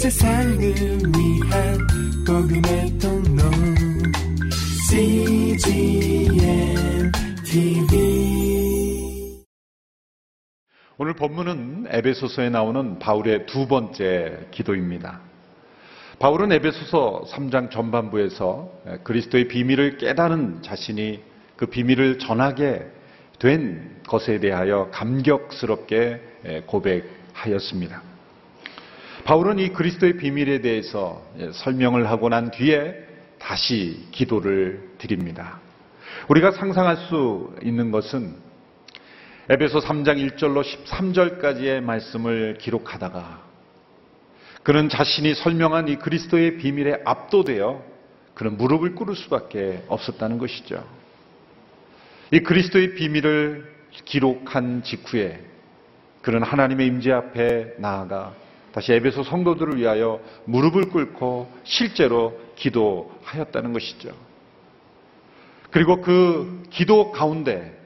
세상을 위한 복음의 통로 CGM TV 오늘 본문은 에베소서에 나오는 바울의 두 번째 기도입니다. 바울은 에베소서 3장 전반부에서 그리스도의 비밀을 깨달은 자신이 그 비밀을 전하게 된 것에 대하여 감격스럽게 고백하였습니다. 바울은 이 그리스도의 비밀에 대해서 설명을 하고 난 뒤에 다시 기도를 드립니다. 우리가 상상할 수 있는 것은 에베소 3장 1절로 13절까지의 말씀을 기록하다가 그는 자신이 설명한 이 그리스도의 비밀에 압도되어 그는 무릎을 꿇을 수밖에 없었다는 것이죠. 이 그리스도의 비밀을 기록한 직후에 그는 하나님의 임재 앞에 나아가 다시 에베소 성도들을 위하여 무릎을 꿇고 실제로 기도하였다는 것이죠. 그리고 그 기도 가운데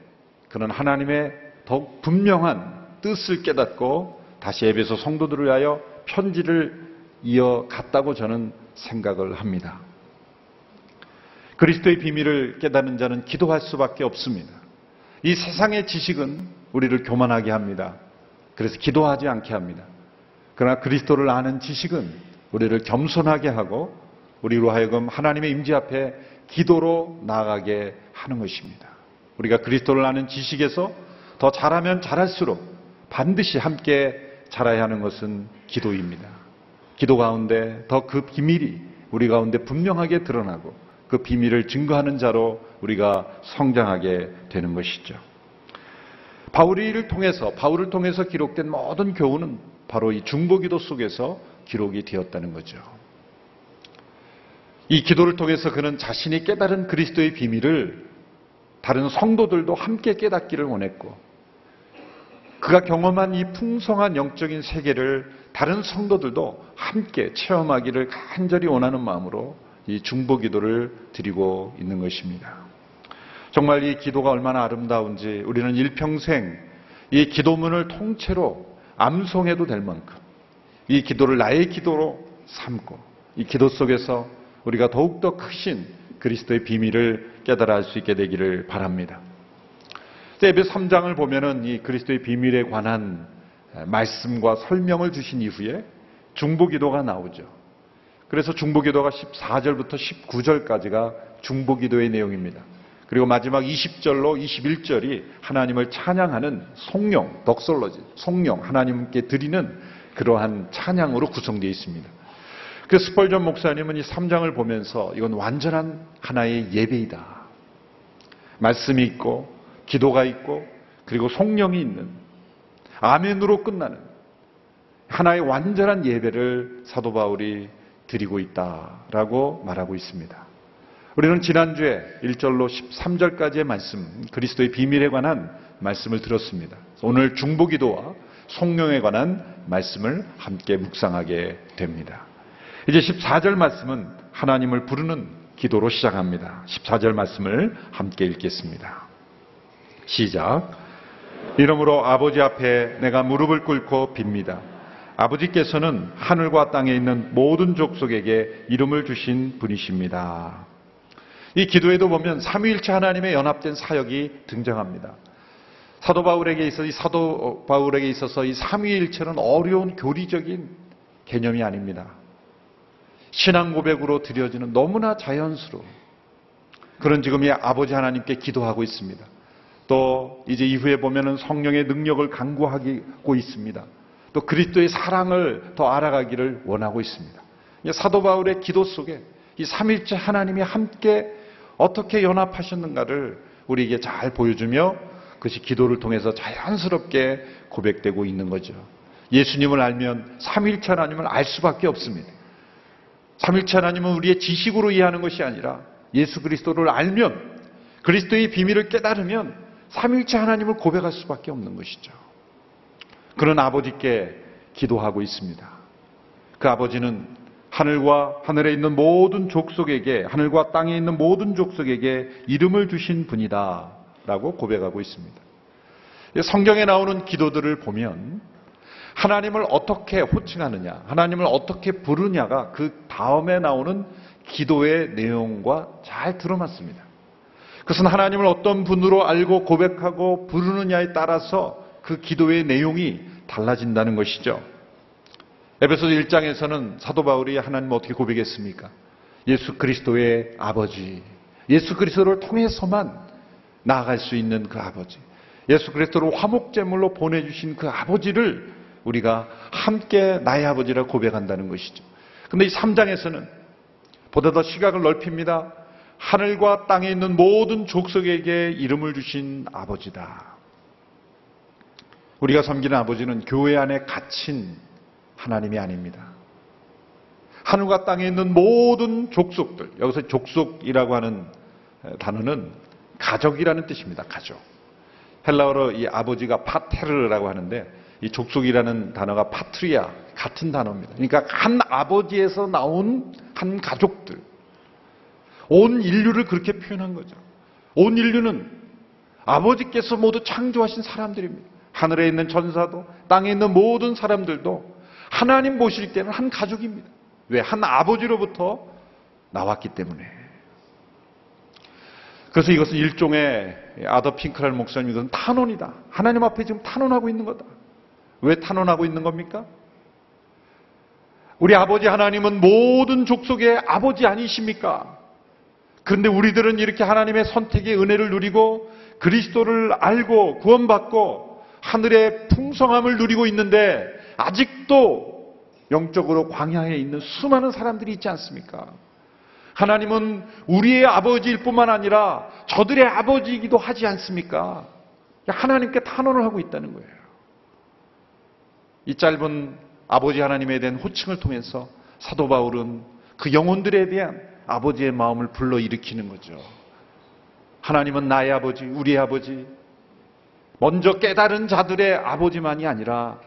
그는 하나님의 더욱 분명한 뜻을 깨닫고 다시 에베소 성도들을 위하여 편지를 이어갔다고 저는 생각을 합니다. 그리스도의 비밀을 깨닫는 자는 기도할 수밖에 없습니다. 이 세상의 지식은 우리를 교만하게 합니다. 그래서 기도하지 않게 합니다. 그러나 그리스도를 아는 지식은 우리를 겸손하게 하고 우리로 하여금 하나님의 임재 앞에 기도로 나아가게 하는 것입니다. 우리가 그리스도를 아는 지식에서 더 잘하면 잘할수록 반드시 함께 자라야 하는 것은 기도입니다. 기도 가운데 더 그 비밀이 우리 가운데 분명하게 드러나고 그 비밀을 증거하는 자로 우리가 성장하게 되는 것이죠. 바울이를 통해서 바울을 통해서 기록된 모든 교훈은 바로 이 중보기도 속에서 기록이 되었다는 거죠. 이 기도를 통해서 그는 자신이 깨달은 그리스도의 비밀을 다른 성도들도 함께 깨닫기를 원했고 그가 경험한 이 풍성한 영적인 세계를 다른 성도들도 함께 체험하기를 간절히 원하는 마음으로 이 중보 기도를 드리고 있는 것입니다. 정말 이 기도가 얼마나 아름다운지 우리는 일평생 이 기도문을 통째로 암송해도 될 만큼 이 기도를 나의 기도로 삼고 이 기도 속에서 우리가 더욱더 크신 그리스도의 비밀을 깨달아 알 수 있게 되기를 바랍니다. 에베 3장을 보면은 이 그리스도의 비밀에 관한 말씀과 설명을 주신 이후에 중보기도가 나오죠. 그래서 중보기도가 14절부터 19절까지가 중보기도의 내용입니다. 그리고 마지막 20절로 21절이 하나님을 찬양하는 송영, 덕솔로지, 송영, 하나님께 드리는 그러한 찬양으로 구성되어 있습니다. 그 스펄전 목사님은 이 3장을 보면서 이건 완전한 하나의 예배이다. 말씀이 있고 기도가 있고 그리고 송령이 있는 아멘으로 끝나는 하나의 완전한 예배를 사도 바울이 드리고 있다라고 말하고 있습니다. 우리는 지난주에 1절로 13절까지의 말씀, 그리스도의 비밀에 관한 말씀을 들었습니다. 오늘 중보기도와 송령에 관한 말씀을 함께 묵상하게 됩니다. 이제 14절 말씀은 하나님을 부르는 기도로 시작합니다. 14절 말씀을 함께 읽겠습니다. 시작. 이러므로 아버지 앞에 내가 무릎을 꿇고 빕니다. 아버지께서는 하늘과 땅에 있는 모든 족속에게 이름을 주신 분이십니다. 이 기도에도 보면 삼위일체 하나님의 연합된 사역이 등장합니다. 사도 바울에게 있어서 이 사도 바울에게 있어서 이 삼위일체는 어려운 교리적인 개념이 아닙니다. 신앙 고백으로 드려지는 너무나 자연스러운 그런 지금 이 아버지 하나님께 기도하고 있습니다. 또 이제 이후에 보면은 성령의 능력을 강구하고 있습니다. 또 그리스도의 사랑을 더 알아가기를 원하고 있습니다. 사도 바울의 기도 속에 이 삼일째 하나님이 함께 어떻게 연합하셨는가를 우리에게 잘 보여주며 그것이 기도를 통해서 자연스럽게 고백되고 있는 거죠. 예수님을 알면 삼일체 하나님을 알 수밖에 없습니다. 삼일체 하나님은 우리의 지식으로 이해하는 것이 아니라 예수 그리스도를 알면 그리스도의 비밀을 깨달으면 삼일체 하나님을 고백할 수밖에 없는 것이죠. 그런 아버지께 기도하고 있습니다. 그 아버지는 하늘과 하늘에 있는 모든 족속에게 하늘과 땅에 있는 모든 족속에게 이름을 주신 분이다라고 고백하고 있습니다. 성경에 나오는 기도들을 보면 하나님을 어떻게 호칭하느냐, 하나님을 어떻게 부르냐가 그 다음에 나오는 기도의 내용과 잘 들어맞습니다. 그것은 하나님을 어떤 분으로 알고 고백하고 부르느냐에 따라서 그 기도의 내용이 달라진다는 것이죠. 에베소서 1장에서는 사도 바울이 하나님을 어떻게 고백했습니까? 예수 그리스도의 아버지. 예수 그리스도를 통해서만 나아갈 수 있는 그 아버지. 예수 그리스도를 화목제물로 보내주신 그 아버지를 우리가 함께 나의 아버지라 고백한다는 것이죠. 근데 이 3장에서는 보다 더 시각을 넓힙니다. 하늘과 땅에 있는 모든 족속에게 이름을 주신 아버지다. 우리가 섬기는 아버지는 교회 안에 갇힌 하나님이 아닙니다. 하늘과 땅에 있는 모든 족속들, 여기서 족속이라고 하는 단어는 가족이라는 뜻입니다. 가족. 헬라어로 이 아버지가 파테르라고 하는데 이 족속이라는 단어가 파트리아 같은 단어입니다. 그러니까 한 아버지에서 나온 한 가족들. 온 인류를 그렇게 표현한 거죠. 온 인류는 아버지께서 모두 창조하신 사람들입니다. 하늘에 있는 전사도 땅에 있는 모든 사람들도 하나님 보실 때는 한 가족입니다. 왜? 한 아버지로부터 나왔기 때문에. 그래서 이것은 일종의 아더 핑크랄 목사님 이것은 탄원이다. 하나님 앞에 지금 탄원하고 있는 거다. 왜 탄원하고 있는 겁니까? 우리 아버지 하나님은 모든 족속의 아버지 아니십니까? 그런데 우리들은 이렇게 하나님의 선택의 은혜를 누리고 그리스도를 알고 구원받고 하늘의 풍성함을 누리고 있는데 아직도 영적으로 광야에 있는 수많은 사람들이 있지 않습니까? 하나님은 우리의 아버지일 뿐만 아니라 저들의 아버지이기도 하지 않습니까? 하나님께 탄원을 하고 있다는 거예요. 이 짧은 아버지 하나님에 대한 호칭을 통해서 사도 바울은 그 영혼들에 대한 아버지의 마음을 불러일으키는 거죠. 하나님은 나의 아버지, 우리의 아버지, 먼저 깨달은 자들의 아버지만이 아니라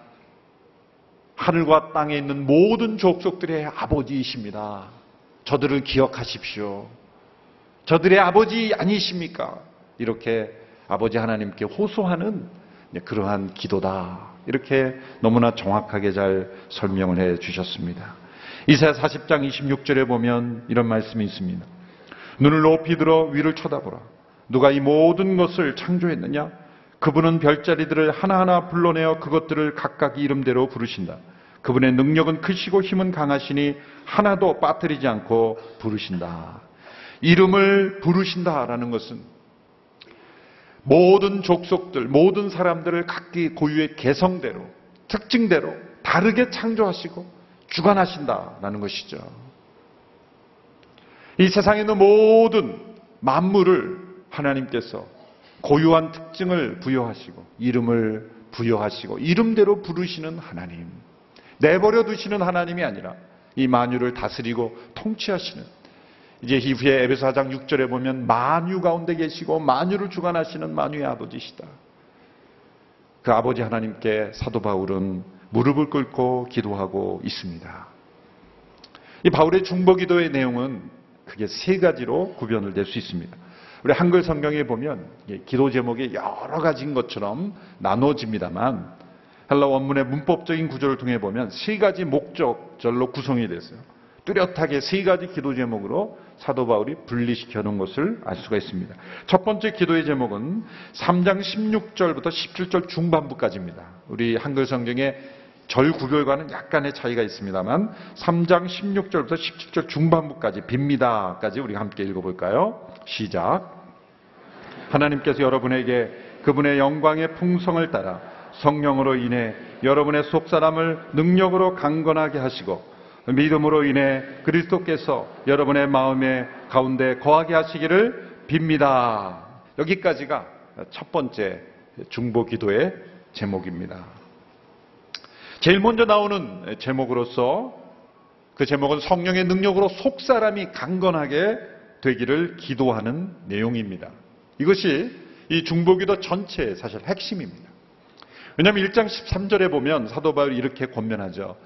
하늘과 땅에 있는 모든 족속들의 아버지이십니다. 저들을 기억하십시오. 저들의 아버지 아니십니까? 이렇게 아버지 하나님께 호소하는 그러한 기도다. 이렇게 너무나 정확하게 잘 설명을 해 주셨습니다. 이사야 40장 26절에 보면 이런 말씀이 있습니다. 눈을 높이 들어 위를 쳐다보라. 누가 이 모든 것을 창조했느냐? 그분은 별자리들을 하나하나 불러내어 그것들을 각각 이름대로 부르신다. 그분의 능력은 크시고 힘은 강하시니 하나도 빠뜨리지 않고 부르신다. 이름을 부르신다라는 것은 모든 족속들, 모든 사람들을 각기 고유의 개성대로, 특징대로 다르게 창조하시고 주관하신다라는 것이죠. 이 세상에 있는 모든 만물을 하나님께서 고유한 특징을 부여하시고 이름을 부여하시고 이름대로 부르시는 하나님. 내버려 두시는 하나님이 아니라 이 만유를 다스리고 통치하시는 이제 이후에 에베소 4장 6절에 보면 만유 가운데 계시고 만유를 주관하시는 만유의 아버지시다. 그 아버지 하나님께 사도 바울은 무릎을 꿇고 기도하고 있습니다. 이 바울의 중보 기도의 내용은 크게 세 가지로 구별을 낼 수 있습니다. 우리 한글 성경에 보면 기도 제목이 여러 가지인 것처럼 나눠집니다만 헬라 원문의 문법적인 구조를 통해 보면 세 가지 목적절로 구성이 됐어요. 뚜렷하게 세 가지 기도 제목으로 사도 바울이 분리시켜 놓은 것을 알 수가 있습니다. 첫 번째 기도의 제목은 3장 16절부터 17절 중반부까지입니다. 우리 한글 성경에 절 구별과는 약간의 차이가 있습니다만 3장 16절부터 17절 중반부까지 빕니다까지 우리가 함께 읽어볼까요? 시작. 하나님께서 여러분에게 그분의 영광의 풍성을 따라 성령으로 인해 여러분의 속사람을 능력으로 강건하게 하시고 믿음으로 인해 그리스도께서 여러분의 마음의 가운데 거하게 하시기를 빕니다. 여기까지가 첫 번째 중보 기도의 제목입니다. 제일 먼저 나오는 제목으로서 그 제목은 성령의 능력으로 속 사람이 강건하게 되기를 기도하는 내용입니다. 이것이 이 중보기도 전체의 사실 핵심입니다. 왜냐하면 1장 13절에 보면 사도 바울이 이렇게 권면하죠.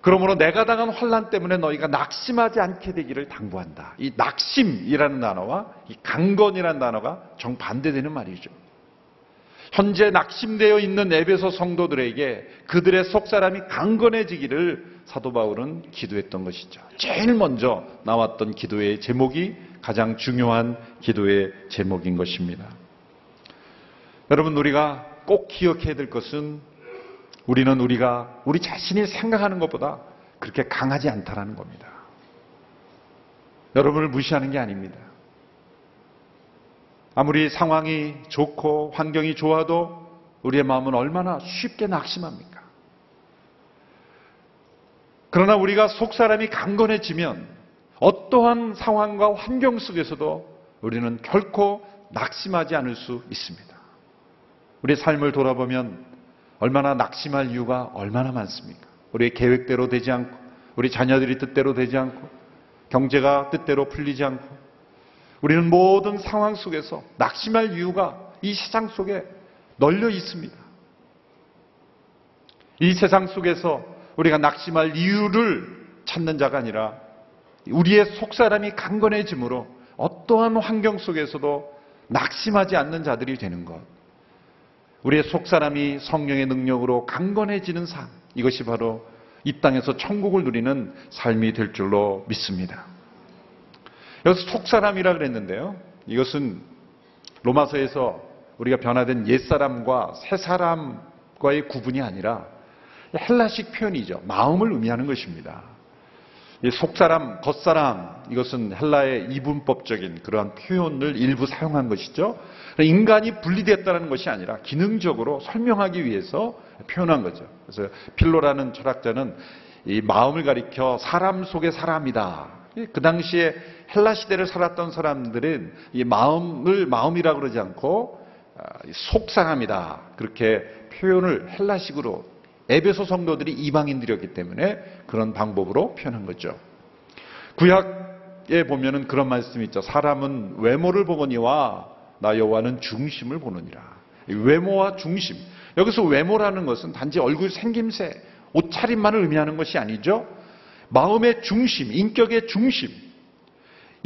그러므로 내가 당한 환란 때문에 너희가 낙심하지 않게 되기를 당부한다. 이 낙심이라는 단어와 이 강건이라는 단어가 정반대되는 말이죠. 현재 낙심되어 있는 에베소 성도들에게 그들의 속사람이 강건해지기를 사도 바울은 기도했던 것이죠. 제일 먼저 나왔던 기도의 제목이 가장 중요한 기도의 제목인 것입니다. 여러분 우리가 꼭 기억해야 될 것은 우리는 우리가 우리 자신이 생각하는 것보다 그렇게 강하지 않다라는 겁니다. 여러분을 무시하는 게 아닙니다. 아무리 상황이 좋고 환경이 좋아도 우리의 마음은 얼마나 쉽게 낙심합니까? 그러나 우리가 속 사람이 강건해지면 어떠한 상황과 환경 속에서도 우리는 결코 낙심하지 않을 수 있습니다. 우리의 삶을 돌아보면 얼마나 낙심할 이유가 얼마나 많습니까? 우리의 계획대로 되지 않고, 우리 자녀들이 뜻대로 되지 않고, 경제가 뜻대로 풀리지 않고, 우리는 모든 상황 속에서 낙심할 이유가 이 세상 속에 널려 있습니다. 이 세상 속에서 우리가 낙심할 이유를 찾는 자가 아니라 우리의 속사람이 강건해짐으로 어떠한 환경 속에서도 낙심하지 않는 자들이 되는 것. 우리의 속사람이 성령의 능력으로 강건해지는 삶. 이것이 바로 이 땅에서 천국을 누리는 삶이 될 줄로 믿습니다. 여기서 속사람이라 그랬는데요. 이것은 로마서에서 우리가 변화된 옛사람과 새사람과의 구분이 아니라 헬라식 표현이죠. 마음을 의미하는 것입니다. 속사람, 겉사람, 이것은 헬라의 이분법적인 그러한 표현을 일부 사용한 것이죠. 인간이 분리됐다는 것이 아니라 기능적으로 설명하기 위해서 표현한 거죠. 그래서 필로라는 철학자는 이 마음을 가리켜 사람 속의 사람이다. 그 당시에 헬라 시대를 살았던 사람들은 이 마음을 마음이라 그러지 않고 아, 속사람이다. 그렇게 표현을 헬라식으로 에베소 성도들이 이방인들이었기 때문에 그런 방법으로 표현한 거죠. 구약에 보면은 그런 말씀이 있죠. 사람은 외모를 보거니와 나 여호와는 중심을 보느니라. 외모와 중심. 여기서 외모라는 것은 단지 얼굴 생김새, 옷차림만을 의미하는 것이 아니죠. 마음의 중심, 인격의 중심.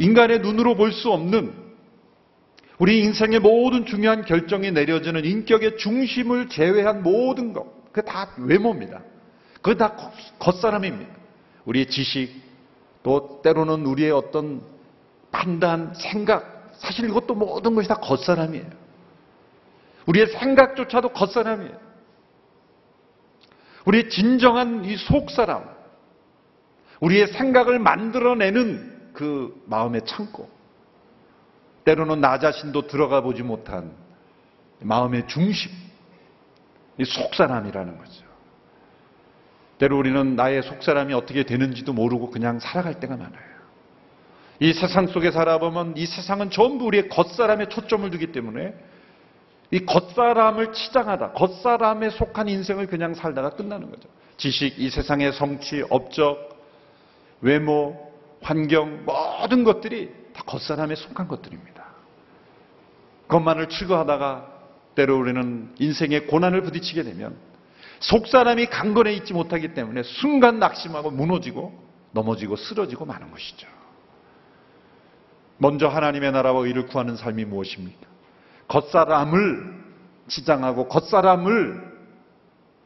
인간의 눈으로 볼 수 없는 우리 인생의 모든 중요한 결정이 내려지는 인격의 중심을 제외한 모든 것. 그게 다 외모입니다. 그게 다 겉사람입니다. 우리의 지식, 또 때로는 우리의 어떤 판단, 생각, 사실 이것도 모든 것이 다 겉사람이에요. 우리의 생각조차도 겉사람이에요. 우리의 진정한 이 속사람, 우리의 생각을 만들어내는 그 마음의 창고, 때로는 나 자신도 들어가 보지 못한 마음의 중심, 이 속사람이라는 거죠. 때로 우리는 나의 속사람이 어떻게 되는지도 모르고 그냥 살아갈 때가 많아요. 이 세상 속에 살아보면 이 세상은 전부 우리의 겉사람에 초점을 두기 때문에 이 겉사람을 치장하다, 겉사람에 속한 인생을 그냥 살다가 끝나는 거죠. 지식, 이 세상의 성취, 업적, 외모, 환경, 모든 것들이 다 겉사람에 속한 것들입니다. 그것만을 추구하다가 때로 우리는 인생의 고난을 부딪히게 되면 속사람이 강건해 있지 못하기 때문에 순간 낙심하고 무너지고 넘어지고 쓰러지고 마는 것이죠. 먼저 하나님의 나라와 의를 구하는 삶이 무엇입니까? 겉사람을 치장하고 겉사람을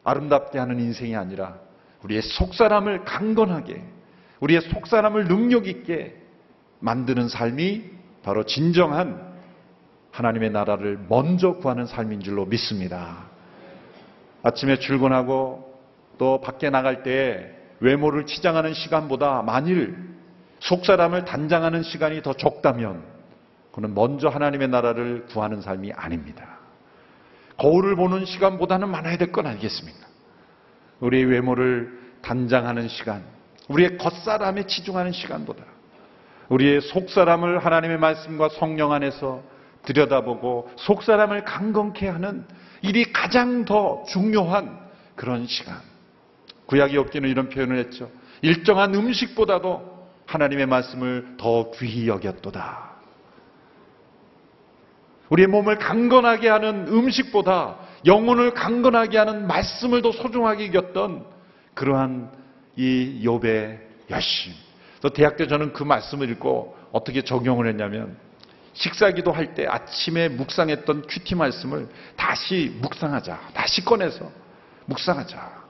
아름답게 하는 인생이 아니라 우리의 속사람을 강건하게 우리의 속사람을 능력 있게 만드는 삶이 바로 진정한 하나님의 나라를 먼저 구하는 삶인 줄로 믿습니다. 아침에 출근하고 또 밖에 나갈 때 외모를 치장하는 시간보다 만일 속사람을 단장하는 시간이 더 적다면 그는 먼저 하나님의 나라를 구하는 삶이 아닙니다. 거울을 보는 시간보다는 많아야 될건 알겠습니다. 우리의 외모를 단장하는 시간, 우리의 겉사람에 치중하는 시간보다 우리의 속사람을 하나님의 말씀과 성령 안에서 들여다보고 속사람을 강건케 하는 일이 가장 더 중요한 그런 시간. 구약이 없기는 이런 표현을 했죠. 일정한 음식보다도 하나님의 말씀을 더 귀히 여겼도다. 우리의 몸을 강건하게 하는 음식보다 영혼을 강건하게 하는 말씀을 더 소중하게 여겼던 그러한 이 욥의 열심. 또 대학 때 저는 그 말씀을 읽고 어떻게 적용을 했냐면 식사기도 할 때 아침에 묵상했던 큐티 말씀을 다시 묵상하자. 다시 꺼내서 묵상하자.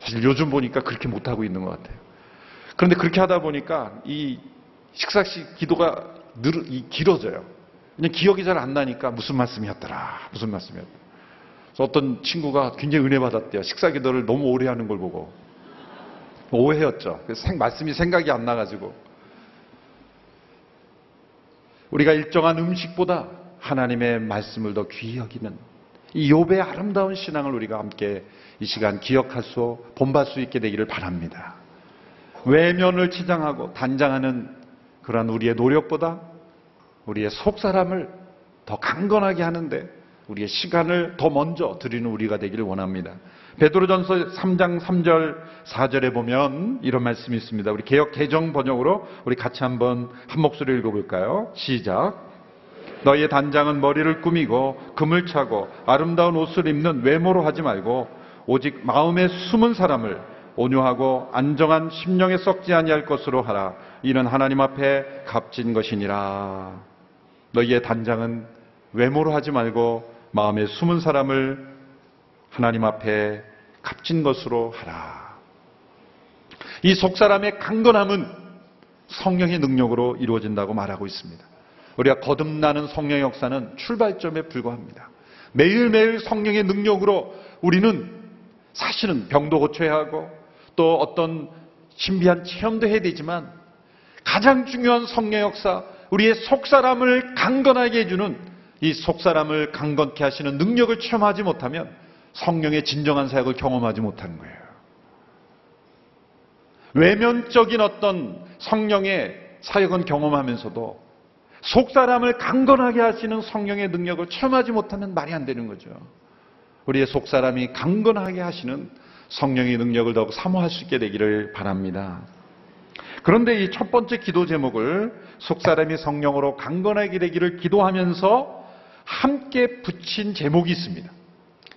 사실 요즘 보니까 그렇게 못하고 있는 것 같아요. 그런데 그렇게 하다 보니까 이 식사식 기도가 늘, 이 길어져요. 그냥 기억이 잘 안 나니까 무슨 말씀이었더라. 무슨 말씀이었더라. 어떤 친구가 굉장히 은혜 받았대요. 식사 기도를 너무 오래 하는 걸 보고. 오해였죠. 생- 말씀이 생각이 안 나가지고. 우리가 일정한 음식보다 하나님의 말씀을 더 귀히 여기는 이 욥의 아름다운 신앙을 우리가 함께 이 시간 기억할 수, 본받을 수 있게 되기를 바랍니다. 외면을 치장하고 단장하는 그러한 우리의 노력보다 우리의 속 사람을 더 강건하게 하는데 우리의 시간을 더 먼저 드리는 우리가 되기를 원합니다. 베드로전서 3장 3절 4절에 보면 이런 말씀이 있습니다. 우리 개혁 개정 번역으로 우리 같이 한번 한 목소리 읽어볼까요? 시작. 너희의 단장은 머리를 꾸미고 금을 차고 아름다운 옷을 입는 외모로 하지 말고 오직 마음에 숨은 사람을 온유하고 안정한 심령에 썩지 아니할 것으로 하라. 이는 하나님 앞에 값진 것이니라. 너희의 단장은 외모로 하지 말고 마음에 숨은 사람을 하나님 앞에 값진 것으로 하라. 이 속사람의 강건함은 성령의 능력으로 이루어진다고 말하고 있습니다. 우리가 거듭나는 성령의 역사는 출발점에 불과합니다. 매일매일 성령의 능력으로 우리는 사실은 병도 고쳐야 하고 또 어떤 신비한 체험도 해야 되지만 가장 중요한 성령 역사, 우리의 속사람을 강건하게 해주는 이 속사람을 강건케 하시는 능력을 체험하지 못하면 성령의 진정한 사역을 경험하지 못하는 거예요. 외면적인 어떤 성령의 사역은 경험하면서도 속 사람을 강건하게 하시는 성령의 능력을 체험하지 못하면 말이 안 되는 거죠. 우리의 속 사람이 강건하게 하시는 성령의 능력을 더욱 사모할 수 있게 되기를 바랍니다. 그런데 이 첫 번째 기도 제목을 속 사람이 성령으로 강건하게 되기를 기도하면서 함께 붙인 제목이 있습니다.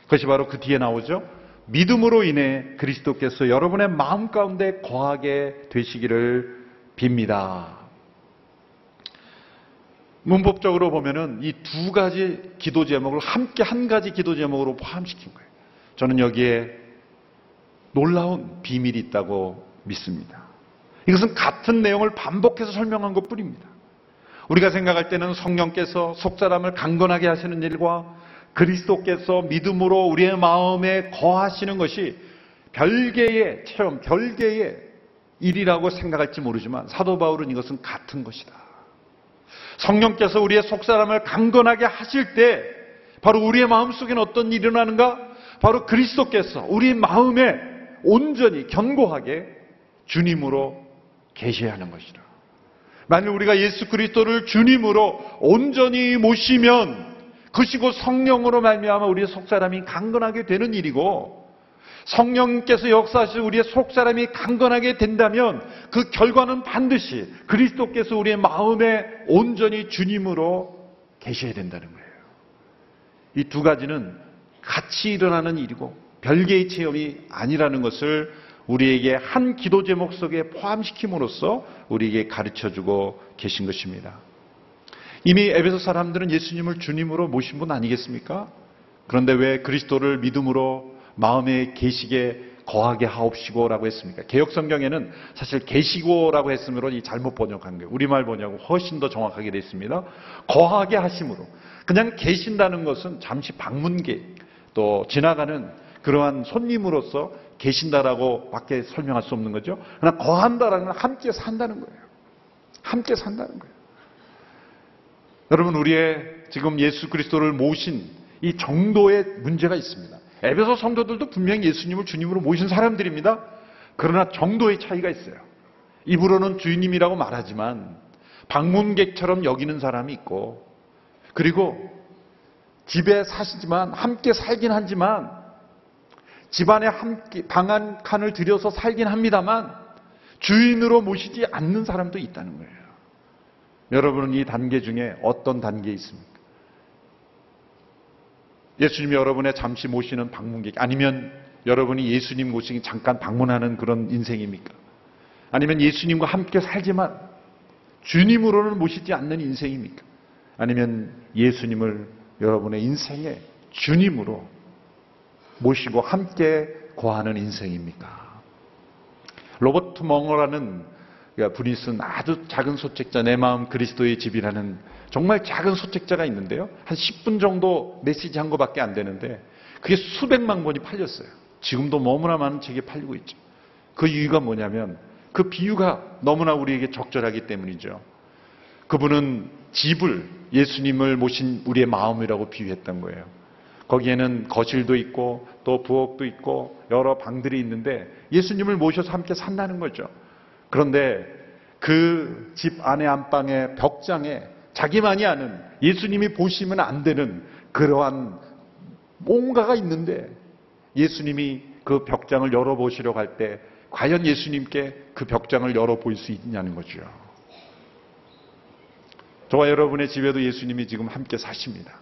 그것이 바로 그 뒤에 나오죠. 믿음으로 인해 그리스도께서 여러분의 마음 가운데 거하게 되시기를 빕니다. 문법적으로 보면은 이 두 가지 기도 제목을 함께 한 가지 기도 제목으로 포함시킨 거예요. 저는 여기에 놀라운 비밀이 있다고 믿습니다. 이것은 같은 내용을 반복해서 설명한 것 뿐입니다. 우리가 생각할 때는 성령께서 속사람을 강건하게 하시는 일과 그리스도께서 믿음으로 우리의 마음에 거하시는 것이 별개의 체험, 별개의 일이라고 생각할지 모르지만 사도 바울은 이것은 같은 것이다. 성령께서 우리의 속사람을 강건하게 하실 때 바로 우리의 마음 속에는 어떤 일이 일어나는가? 바로 그리스도께서 우리 마음에 온전히 견고하게 주님으로 계셔야 하는 것이다. 만일 우리가 예수 그리스도를 주님으로 온전히 모시면 그것이 곧 성령으로 말미암아 우리의 속사람이 강건하게 되는 일이고 성령께서 역사하시 우리의 속사람이 강건하게 된다면 그 결과는 반드시 그리스도께서 우리의 마음에 온전히 주님으로 계셔야 된다는 거예요. 이 두 가지는 같이 일어나는 일이고 별개의 체험이 아니라는 것을 우리에게 한 기도 제목 속에 포함시킴으로써 우리에게 가르쳐 주고 계신 것입니다. 이미 에베소 사람들은 예수님을 주님으로 모신 분 아니겠습니까? 그런데 왜 그리스도를 믿음으로 마음에 계시게 거하게 하옵시고라고 했습니까? 개혁 성경에는 사실 계시고라고 했으므로 이 잘못 번역한 거예요. 우리말 번역은 훨씬 더 정확하게 되어 있습니다. 거하게 하심으로. 그냥 계신다는 것은 잠시 방문객 또 지나가는 그러한 손님으로서 계신다라고 밖에 설명할 수 없는 거죠. 그러나 거한다라는 건 함께 산다는 거예요. 함께 산다는 거예요. 여러분 우리의 지금 예수 그리스도를 모신 이 정도의 문제가 있습니다. 에베소 성도들도 분명히 예수님을 주님으로 모신 사람들입니다. 그러나 정도의 차이가 있어요. 입으로는 주님이라고 말하지만 방문객처럼 여기는 사람이 있고 그리고 집에 사시지만 함께 살긴 하지만 집안에 함께 방한 칸을 들여서 살긴 합니다만 주인으로 모시지 않는 사람도 있다는 거예요. 여러분은 이 단계 중에 어떤 단계에 있습니까? 예수님이 여러분의 잠시 모시는 방문객 아니면 여러분이 예수님 모시기 잠깐 방문하는 그런 인생입니까? 아니면 예수님과 함께 살지만 주님으로는 모시지 않는 인생입니까? 아니면 예수님을 여러분의 인생의 주님으로 모시고 함께 거하는 인생입니까? 로버트 멍어라는 분이 쓴 아주 작은 소책자 내 마음 그리스도의 집이라는 정말 작은 소책자가 있는데요. 한 10분 정도 메시지 한 거밖에 안 되는데 그게 수백만 권이 팔렸어요. 지금도 너무나 많은 책이 팔리고 있죠. 그 이유가 뭐냐면 그 비유가 너무나 우리에게 적절하기 때문이죠. 그분은 집을 예수님을 모신 우리의 마음이라고 비유했던 거예요. 거기에는 거실도 있고 또 부엌도 있고 여러 방들이 있는데 예수님을 모셔서 함께 산다는 거죠. 그런데 그 집 안에 안방의 벽장에 자기만이 아는 예수님이 보시면 안 되는 그러한 뭔가가 있는데 예수님이 그 벽장을 열어보시려고 할때 과연 예수님께 그 벽장을 열어볼 수 있냐는 거죠. 저와 여러분의 집에도 예수님이 지금 함께 사십니다.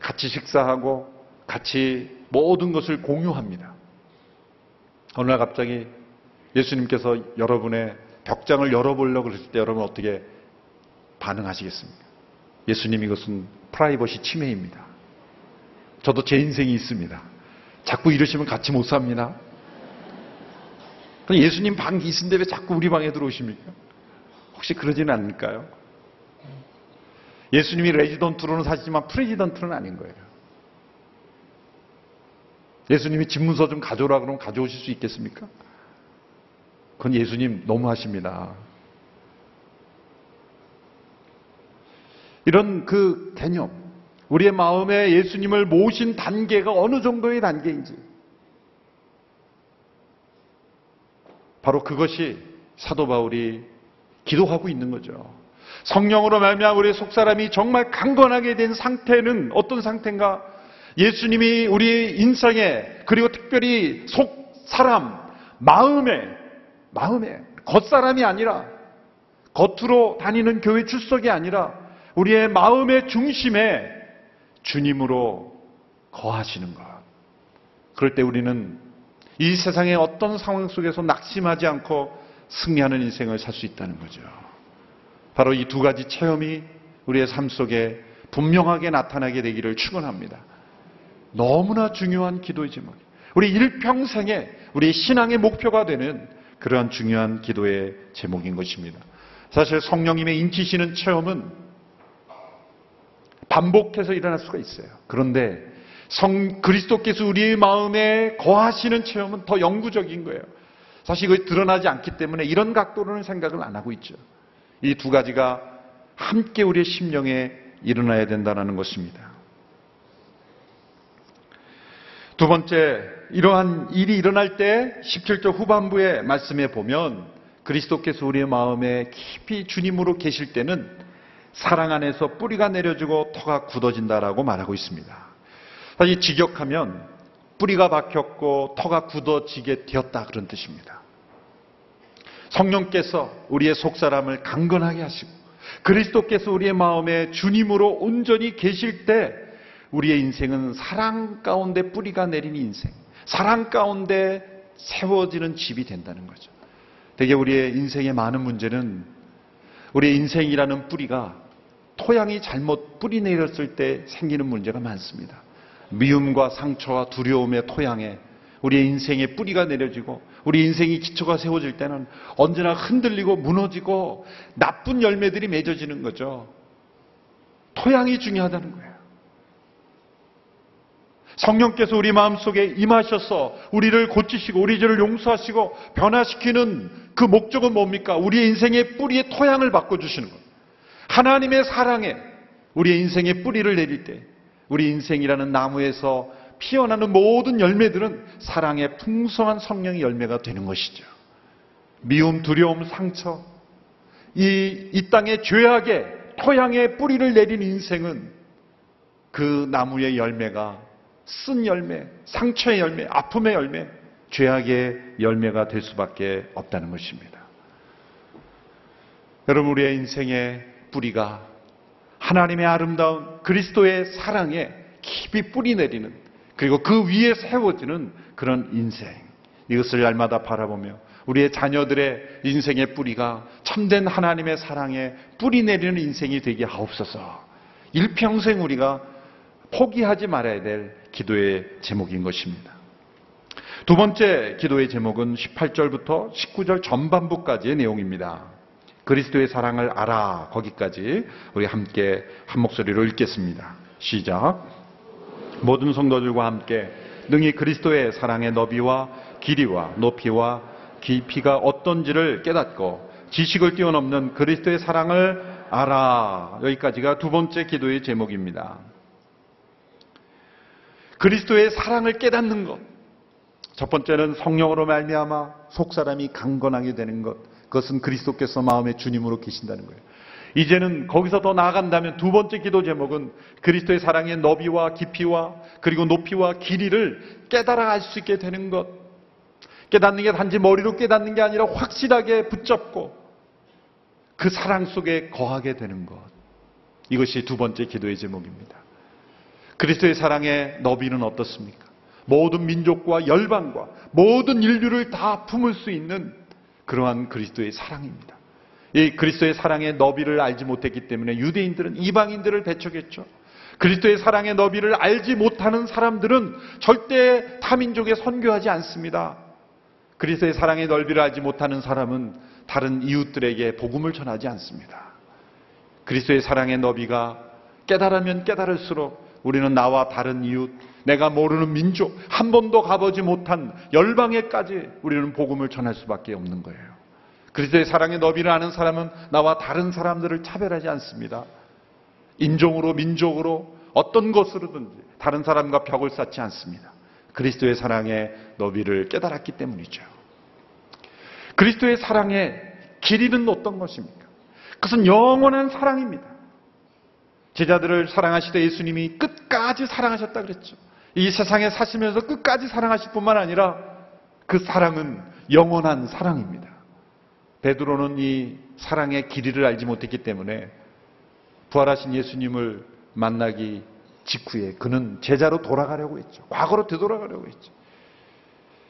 같이 식사하고 같이 모든 것을 공유합니다. 어느 날 갑자기 예수님께서 여러분의 벽장을 열어보려고 그랬을 때 여러분 어떻게 반응하시겠습니까? 예수님 이것은 프라이버시 침해입니다. 저도 제 인생이 있습니다. 자꾸 이러시면 같이 못 삽니다. 예수님 방 있는데 왜 자꾸 우리 방에 들어오십니까? 혹시 그러지는 않을까요? 예수님이 레지던트로는 사시지만 프레지던트는 아닌 거예요. 예수님이 집문서 좀 가져오라 그러면 가져오실 수 있겠습니까? 그건 예수님 너무하십니다. 이런 그 개념, 우리의 마음에 예수님을 모신 단계가 어느 정도의 단계인지, 바로 그것이 사도 바울이 기도하고 있는 거죠. 성령으로 말미암아 우리의 속사람이 정말 강건하게 된 상태는 어떤 상태인가? 예수님이 우리 인생에 그리고 특별히 속 사람 마음에 마음에 겉사람이 아니라 겉으로 다니는 교회 출석이 아니라 우리의 마음의 중심에 주님으로 거하시는 것. 그럴 때 우리는 이 세상의 어떤 상황 속에서 낙심하지 않고 승리하는 인생을 살 수 있다는 거죠. 바로 이 두 가지 체험이 우리의 삶 속에 분명하게 나타나게 되기를 축원합니다. 너무나 중요한 기도이지만 우리 일평생에 우리 신앙의 목표가 되는 그러한 중요한 기도의 제목인 것입니다. 사실 성령님의 인치시는 체험은 반복해서 일어날 수가 있어요. 그런데 성 그리스도께서 우리의 마음에 거하시는 체험은 더 영구적인 거예요. 사실 그게 드러나지 않기 때문에 이런 각도로는 생각을 안 하고 있죠. 이 두 가지가 함께 우리의 심령에 일어나야 된다는 것입니다. 두 번째, 이러한 일이 일어날 때 17절 후반부의 말씀에 보면 그리스도께서 우리의 마음에 깊이 주님으로 계실 때는 사랑 안에서 뿌리가 내려지고 터가 굳어진다라고 말하고 있습니다. 사실 직역하면 뿌리가 박혔고 터가 굳어지게 되었다 그런 뜻입니다. 성령께서 우리의 속사람을 강건하게 하시고 그리스도께서 우리의 마음에 주님으로 온전히 계실 때 우리의 인생은 사랑 가운데 뿌리가 내린 인생, 사랑 가운데 세워지는 집이 된다는 거죠. 되게 우리의 인생의 많은 문제는 우리의 인생이라는 뿌리가 토양이 잘못 뿌리 내렸을 때 생기는 문제가 많습니다. 미움과 상처와 두려움의 토양에 우리의 인생의 뿌리가 내려지고 우리 인생이 기초가 세워질 때는 언제나 흔들리고 무너지고 나쁜 열매들이 맺어지는 거죠. 토양이 중요하다는 거예요. 성령께서 우리 마음속에 임하셔서 우리를 고치시고 우리 죄를 용서하시고 변화시키는 그 목적은 뭡니까? 우리의 인생의 뿌리의 토양을 바꿔주시는 것. 하나님의 사랑에 우리의 인생의 뿌리를 내릴 때 우리 인생이라는 나무에서 피어나는 모든 열매들은 사랑의 풍성한 성령의 열매가 되는 것이죠. 미움, 두려움, 상처, 이, 이 땅의 죄악의 토양에 뿌리를 내린 인생은 그 나무의 열매가 쓴 열매, 상처의 열매, 아픔의 열매, 죄악의 열매가 될 수밖에 없다는 것입니다. 여러분, 우리의 인생의 뿌리가 하나님의 아름다운 그리스도의 사랑에 깊이 뿌리 내리는 그리고 그 위에 세워지는 그런 인생. 이것을 날마다 바라보며 우리의 자녀들의 인생의 뿌리가 참된 하나님의 사랑에 뿌리 내리는 인생이 되게 하옵소서. 일평생 우리가 포기하지 말아야 될 기도의 제목인 것입니다. 두 번째 기도의 제목은 18절부터 19절 전반부까지의 내용입니다. 그리스도의 사랑을 알아 거기까지 우리 함께 한 목소리로 읽겠습니다. 시작. 모든 성도들과 함께 능히 그리스도의 사랑의 너비와 길이와 높이와 깊이가 어떤지를 깨닫고 지식을 뛰어넘는 그리스도의 사랑을 알아. 여기까지가 두 번째 기도의 제목입니다. 그리스도의 사랑을 깨닫는 것. 첫 번째는 성령으로 말미암아 속 사람이 강건하게 되는 것. 그것은 그리스도께서 마음의 주님으로 계신다는 거예요. 이제는 거기서 더 나아간다면 두 번째 기도 제목은 그리스도의 사랑의 너비와 깊이와 그리고 높이와 길이를 깨달아 알 수 있게 되는 것. 깨닫는 게 단지 머리로 깨닫는 게 아니라 확실하게 붙잡고 그 사랑 속에 거하게 되는 것. 이것이 두 번째 기도의 제목입니다. 그리스도의 사랑의 너비는 어떻습니까? 모든 민족과 열방과 모든 인류를 다 품을 수 있는 그러한 그리스도의 사랑입니다. 이 그리스도의 사랑의 너비를 알지 못했기 때문에 유대인들은 이방인들을 배척했죠. 그리스도의 사랑의 너비를 알지 못하는 사람들은 절대 타민족에 선교하지 않습니다. 그리스도의 사랑의 넓이를 알지 못하는 사람은 다른 이웃들에게 복음을 전하지 않습니다. 그리스도의 사랑의 너비가 깨달으면 깨달을수록 우리는 나와 다른 이웃, 내가 모르는 민족, 한 번도 가보지 못한 열방에까지 우리는 복음을 전할 수밖에 없는 거예요. 그리스도의 사랑의 너비를 아는 사람은 나와 다른 사람들을 차별하지 않습니다. 인종으로, 민족으로, 어떤 것으로든지 다른 사람과 벽을 쌓지 않습니다. 그리스도의 사랑의 너비를 깨달았기 때문이죠. 그리스도의 사랑의 길이는 어떤 것입니까? 그것은 영원한 사랑입니다. 제자들을 사랑하시되 예수님이 끝까지 사랑하셨다 그랬죠. 이 세상에 사시면서 끝까지 사랑하실 뿐만 아니라 그 사랑은 영원한 사랑입니다. 베드로는 이 사랑의 길이를 알지 못했기 때문에 부활하신 예수님을 만나기 직후에 그는 제자로 돌아가려고 했죠. 과거로 되돌아가려고 했죠.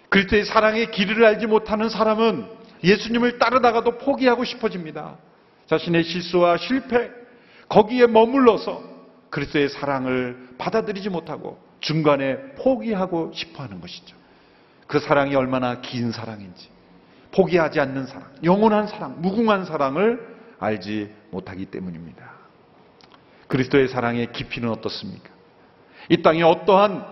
그리스도의 사랑의 길이를 알지 못하는 사람은 예수님을 따르다가도 포기하고 싶어집니다. 자신의 실수와 실패, 거기에 머물러서 그리스도의 사랑을 받아들이지 못하고 중간에 포기하고 싶어 하는 것이죠. 그 사랑이 얼마나 긴 사랑인지, 포기하지 않는 사랑, 영원한 사랑, 무궁한 사랑을 알지 못하기 때문입니다. 그리스도의 사랑의 깊이는 어떻습니까? 이 땅에 어떠한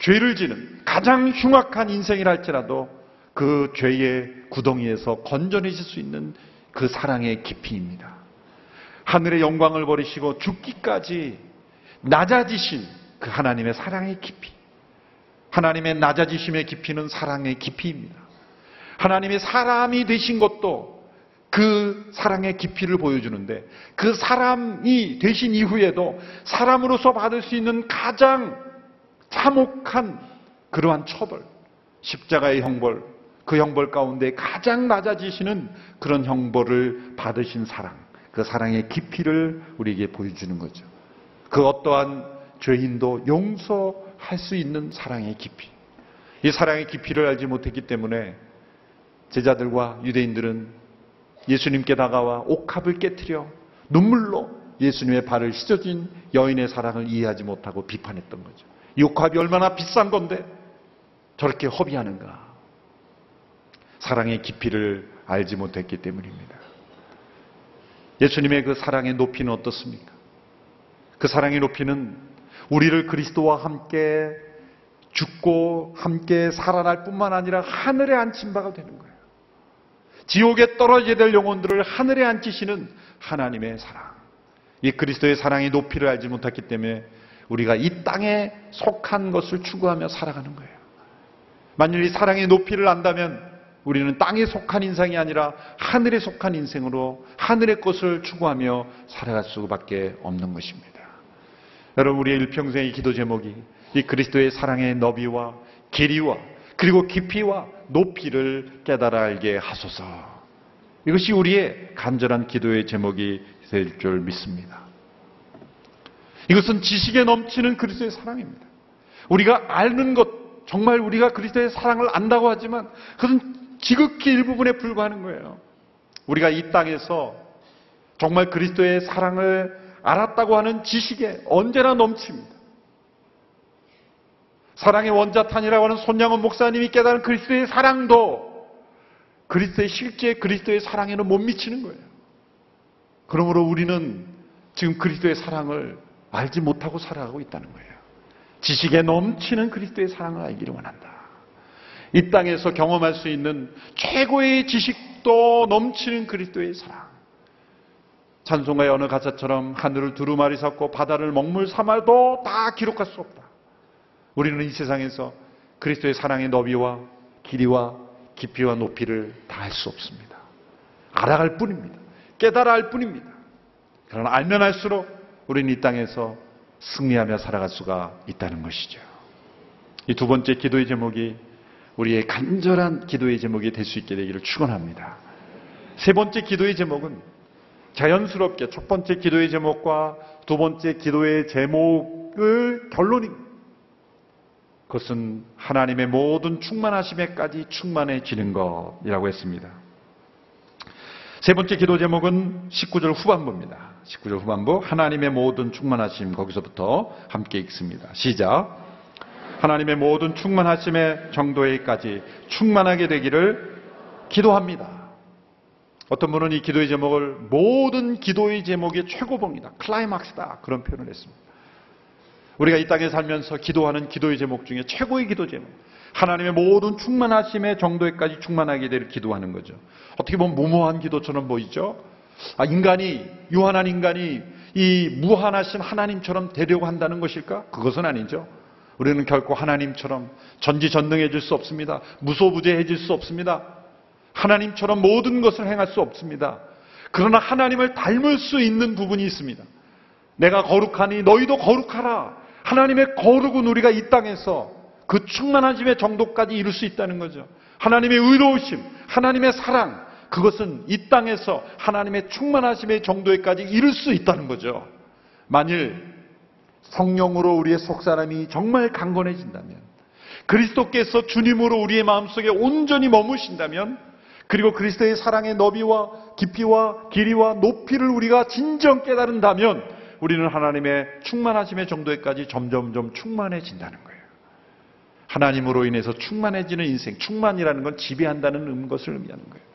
죄를 지는 가장 흉악한 인생이라 할지라도 그 죄의 구덩이에서 건져내실 수 있는 그 사랑의 깊이입니다. 하늘의 영광을 버리시고 죽기까지 낮아지신 그 하나님의 사랑의 깊이. 하나님의 낮아지심의 깊이는 사랑의 깊이입니다. 하나님의 사람이 되신 것도 그 사랑의 깊이를 보여주는데 그 사람이 되신 이후에도 사람으로서 받을 수 있는 가장 참혹한 그러한 처벌, 십자가의 형벌, 그 형벌 가운데 가장 낮아지시는 그런 형벌을 받으신 사랑, 그 사랑의 깊이를 우리에게 보여주는 거죠. 그 어떠한 죄인도 용서할 수 있는 사랑의 깊이. 이 사랑의 깊이를 알지 못했기 때문에 제자들과 유대인들은 예수님께 다가와 옥합을 깨뜨려 눈물로 예수님의 발을 씻어진 여인의 사랑을 이해하지 못하고 비판했던 거죠. 이 옥합이 얼마나 비싼 건데 저렇게 허비하는가. 사랑의 깊이를 알지 못했기 때문입니다. 예수님의 그 사랑의 높이는 어떻습니까? 그 사랑의 높이는 우리를 그리스도와 함께 죽고 함께 살아날 뿐만 아니라 하늘에 앉힌 바가 되는 거예요. 지옥에 떨어져야 될 영혼들을 하늘에 앉히시는 하나님의 사랑. 이 그리스도의 사랑의 높이를 알지 못했기 때문에 우리가 이 땅에 속한 것을 추구하며 살아가는 거예요. 만일 이 사랑의 높이를 안다면 우리는 땅에 속한 인생이 아니라 하늘에 속한 인생으로 하늘의 것을 추구하며 살아갈 수밖에 없는 것입니다. 여러분 우리의 일평생의 기도 제목이 이 그리스도의 사랑의 너비와 길이와 그리고 깊이와 높이를 깨달아 알게 하소서. 이것이 우리의 간절한 기도의 제목이 될 줄 믿습니다. 이것은 지식에 넘치는 그리스도의 사랑입니다. 우리가 아는 것, 정말 우리가 그리스도의 사랑을 안다고 하지만 그것은 지극히 일부분에 불과하는 거예요. 우리가 이 땅에서 정말 그리스도의 사랑을 알았다고 하는 지식에 언제나 넘칩니다. 사랑의 원자탄이라고 하는 손양원 목사님이 깨달은 그리스도의 사랑도 그리스도의 실제 그리스도의 사랑에는 못 미치는 거예요. 그러므로 우리는 지금 그리스도의 사랑을 알지 못하고 살아가고 있다는 거예요. 지식에 넘치는 그리스도의 사랑을 알기를 원한다. 이 땅에서 경험할 수 있는 최고의 지식도 넘치는 그리스도의 사랑. 찬송가의 어느 가사처럼 하늘을 두루마리 샀고 바다를 먹물 삼아도 다 기록할 수 없다. 우리는 이 세상에서 그리스도의 사랑의 너비와 길이와 깊이와 높이를 다 알 수 없습니다. 알아갈 뿐입니다. 깨달아 알 뿐입니다. 그러나 알면 알수록 우리는 이 땅에서 승리하며 살아갈 수가 있다는 것이죠. 이 두 번째 기도의 제목이 우리의 간절한 기도의 제목이 될 수 있게 되기를 축원합니다. 세 번째 기도의 제목은 자연스럽게 첫 번째 기도의 제목과 두 번째 기도의 제목을 결론입니다. 그것은 하나님의 모든 충만하심에까지 충만해지는 것이라고 했습니다. 세 번째 기도 제목은 19절 후반부입니다. 19절 후반부 하나님의 모든 충만하심 거기서부터 함께 읽습니다. 시작. 하나님의 모든 충만하심의 정도에까지 충만하게 되기를 기도합니다. 어떤 분은 이 기도의 제목을 모든 기도의 제목의 최고봉이다. 클라이막스다. 그런 표현을 했습니다. 우리가 이 땅에 살면서 기도하는 기도의 제목 중에 최고의 기도 제목. 하나님의 모든 충만하심의 정도에까지 충만하게 되를 기도하는 거죠. 어떻게 보면 무모한 기도처럼 보이죠? 아, 인간이, 유한한 인간이 이 무한하신 하나님처럼 되려고 한다는 것일까? 그것은 아니죠. 우리는 결코 하나님처럼 전지전능해질 수 없습니다. 무소부재해질 수 없습니다. 하나님처럼 모든 것을 행할 수 없습니다. 그러나 하나님을 닮을 수 있는 부분이 있습니다. 내가 거룩하니 너희도 거룩하라. 하나님의 거룩은 우리가 이 땅에서 그 충만하심의 정도까지 이룰 수 있다는 거죠. 하나님의 의로우심, 하나님의 사랑, 그것은 이 땅에서 하나님의 충만하심의 정도에까지 이룰 수 있다는 거죠. 만일 성령으로 우리의 속사람이 정말 강건해진다면, 그리스도께서 주님으로 우리의 마음속에 온전히 머무신다면, 그리고 그리스도의 사랑의 너비와 깊이와 길이와 높이를 우리가 진정 깨달은다면, 우리는 하나님의 충만하심의 정도에까지 점점점 충만해진다는 거예요. 하나님으로 인해서 충만해지는 인생, 충만이라는 건 지배한다는 것을 의미하는 거예요.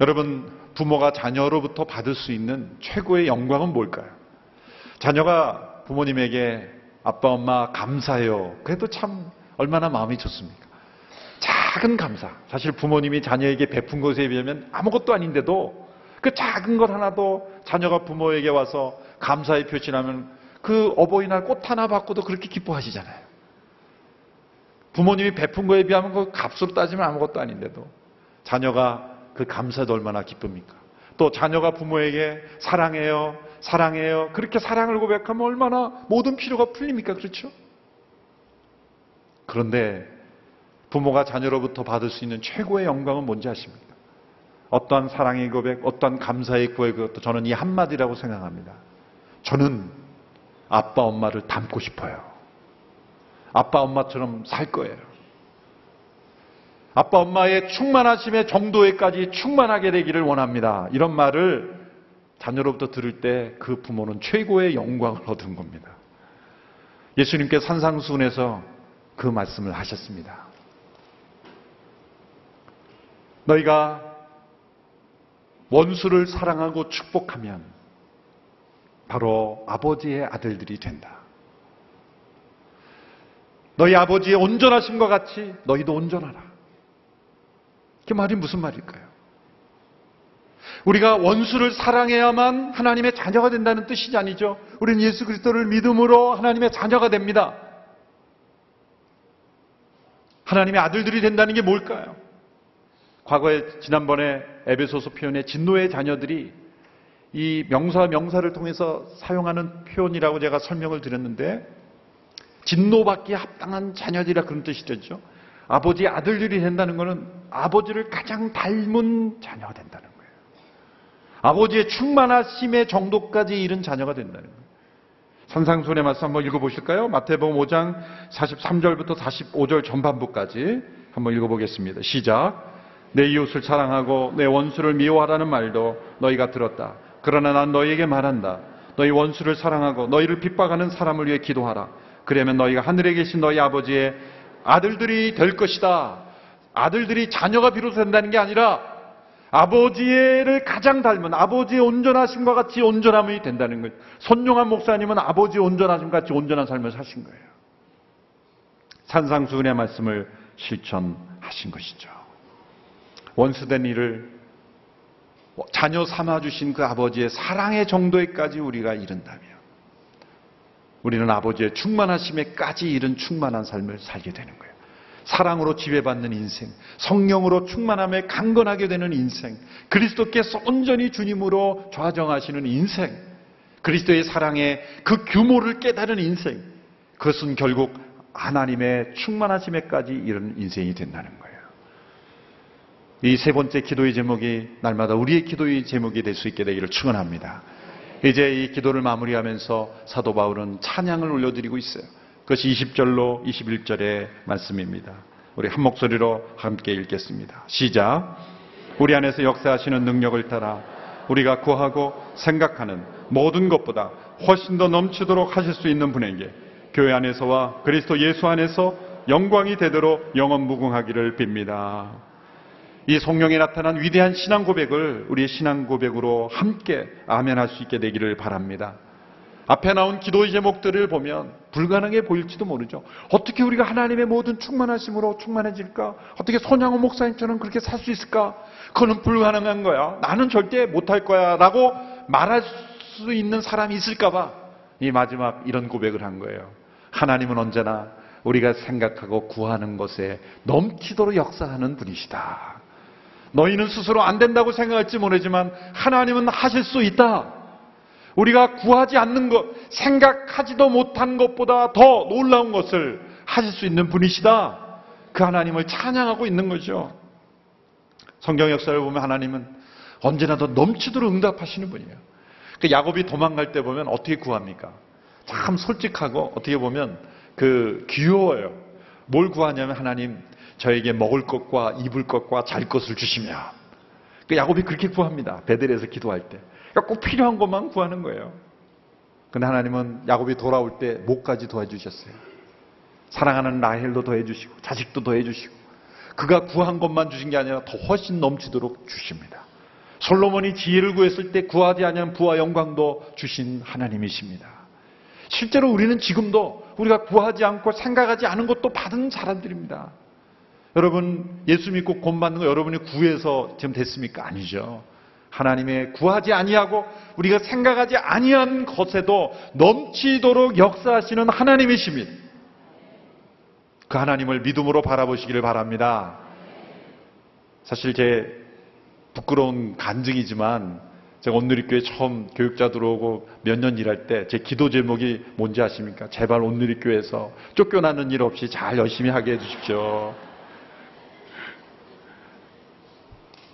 여러분, 부모가 자녀로부터 받을 수 있는 최고의 영광은 뭘까요? 자녀가 부모님에게 아빠, 엄마 감사해요. 그래도 참 얼마나 마음이 좋습니까? 작은 감사. 사실 부모님이 자녀에게 베푼 것에 비하면 아무것도 아닌데도 그 작은 것 하나도 자녀가 부모에게 와서 감사의 표시하면 그 어버이날 꽃 하나 받고도 그렇게 기뻐하시잖아요. 부모님이 베푼 거에 비하면 그 값으로 따지면 아무것도 아닌데도 자녀가 그 감사도 얼마나 기쁩니까? 또 자녀가 부모에게 사랑해요, 사랑해요. 그렇게 사랑을 고백하면 얼마나 모든 필요가 풀립니까? 그렇죠? 그런데 부모가 자녀로부터 받을 수 있는 최고의 영광은 뭔지 아십니까? 어떠한 사랑의 고백, 어떠한 감사의 고백, 저는 이 한마디라고 생각합니다. 저는 아빠, 엄마를 닮고 싶어요. 아빠, 엄마처럼 살 거예요. 아빠, 엄마의 충만하심의 정도에까지 충만하게 되기를 원합니다. 이런 말을 자녀로부터 들을 때 그 부모는 최고의 영광을 얻은 겁니다. 예수님께 산상수훈에서 그 말씀을 하셨습니다. 너희가 원수를 사랑하고 축복하면 바로 아버지의 아들들이 된다. 너희 아버지의 온전하심과 같이 너희도 온전하라. 그 말이 무슨 말일까요? 우리가 원수를 사랑해야만 하나님의 자녀가 된다는 뜻이지 아니죠? 우리는 예수 그리스도를 믿음으로 하나님의 자녀가 됩니다. 하나님의 아들들이 된다는 게 뭘까요? 과거에 지난번에 에베소서 표현에 진노의 자녀들이 이 명사 명사를 통해서 사용하는 표현이라고 제가 설명을 드렸는데 진노받기에 합당한 자녀들이라 그런 뜻이죠. 아버지 아들들이 된다는 것은 아버지를 가장 닮은 자녀가 된다는 거예요. 아버지의 충만하심의 정도까지 이른 자녀가 된다는 거예요. 산상손의 말씀 한번 읽어보실까요? 마태복음 5장 43절부터 45절 전반부까지 한번 읽어보겠습니다. 시작. 내 이웃을 사랑하고 내 원수를 미워하라는 말도 너희가 들었다. 그러나 난 너희에게 말한다. 너희 원수를 사랑하고 너희를 핍박하는 사람을 위해 기도하라. 그러면 너희가 하늘에 계신 너희 아버지의 아들들이 될 것이다. 아들들이 자녀가 비로소 된다는 게 아니라 아버지를 가장 닮은 아버지의 온전하심과 같이 온전함이 된다는 거예요. 손용한 목사님은 아버지의 온전하심과 같이 온전한 삶을 사신 거예요. 산상수훈의 말씀을 실천하신 것이죠. 원수된 일을 자녀 삼아주신 그 아버지의 사랑의 정도에까지 우리가 이른다면 우리는 아버지의 충만하심에까지 이른 충만한 삶을 살게 되는 거예요. 사랑으로 지배받는 인생, 성령으로 충만함에 강건하게 되는 인생, 그리스도께서 온전히 주님으로 좌정하시는 인생, 그리스도의 사랑의 그 규모를 깨달은 인생, 그것은 결국 하나님의 충만하심에까지 이른 인생이 된다는 거예요. 이 세 번째 기도의 제목이 날마다 우리의 기도의 제목이 될 수 있게 되기를 축원합니다. 이제 이 기도를 마무리하면서 사도 바울은 찬양을 올려드리고 있어요. 그것이 20절로 21절의 말씀입니다. 우리 한 목소리로 함께 읽겠습니다. 시작. 우리 안에서 역사하시는 능력을 따라 우리가 구하고 생각하는 모든 것보다 훨씬 더 넘치도록 하실 수 있는 분에게 교회 안에서와 그리스도 예수 안에서 영광이 되도록 영원 무궁하기를 빕니다. 이 성령에 나타난 위대한 신앙 고백을 우리의 신앙 고백으로 함께 아멘할 수 있게 되기를 바랍니다. 앞에 나온 기도의 제목들을 보면 불가능해 보일지도 모르죠. 어떻게 우리가 하나님의 모든 충만하심으로 충만해질까? 어떻게 손양호 목사님처럼 그렇게 살 수 있을까? 그거는 불가능한 거야. 나는 절대 못할 거야. 라고 말할 수 있는 사람이 있을까봐 이 마지막 이런 고백을 한 거예요. 하나님은 언제나 우리가 생각하고 구하는 것에 넘치도록 역사하는 분이시다. 너희는 스스로 안 된다고 생각할지 모르지만 하나님은 하실 수 있다. 우리가 구하지 않는 것, 생각하지도 못한 것보다 더 놀라운 것을 하실 수 있는 분이시다. 그 하나님을 찬양하고 있는 거죠. 성경 역사를 보면 하나님은 언제나 더 넘치도록 응답하시는 분이에요. 그 야곱이 도망갈 때 보면 어떻게 구합니까? 참 솔직하고 어떻게 보면 그 귀여워요. 뭘 구하냐면 하나님 저에게 먹을 것과 입을 것과 잘 것을 주시면 그 야곱이 그렇게 구합니다. 베델에서 기도할 때. 그러니까 꼭 필요한 것만 구하는 거예요. 근데 하나님은 야곱이 돌아올 때 목까지 도와주셨어요. 사랑하는 라헬도 더해주시고 자식도 더해주시고 그가 구한 것만 주신 게 아니라 더 훨씬 넘치도록 주십니다. 솔로몬이 지혜를 구했을 때 구하지 아니한 부와 영광도 주신 하나님이십니다. 실제로 우리는 지금도 우리가 구하지 않고 생각하지 않은 것도 받은 사람들입니다. 여러분 예수 믿고 곤 받는 거 여러분이 구해서 지금 됐습니까? 아니죠. 하나님의 구하지 아니하고 우리가 생각하지 아니한 것에도 넘치도록 역사하시는 하나님이십니다. 그 하나님을 믿음으로 바라보시기를 바랍니다. 사실 제 부끄러운 간증이지만 제가 온누리교회 처음 교육자 들어오고 몇 년 일할 때 제 기도 제목이 뭔지 아십니까? 제발 온누리교회에서 쫓겨나는 일 없이 잘 열심히 하게 해주십시오.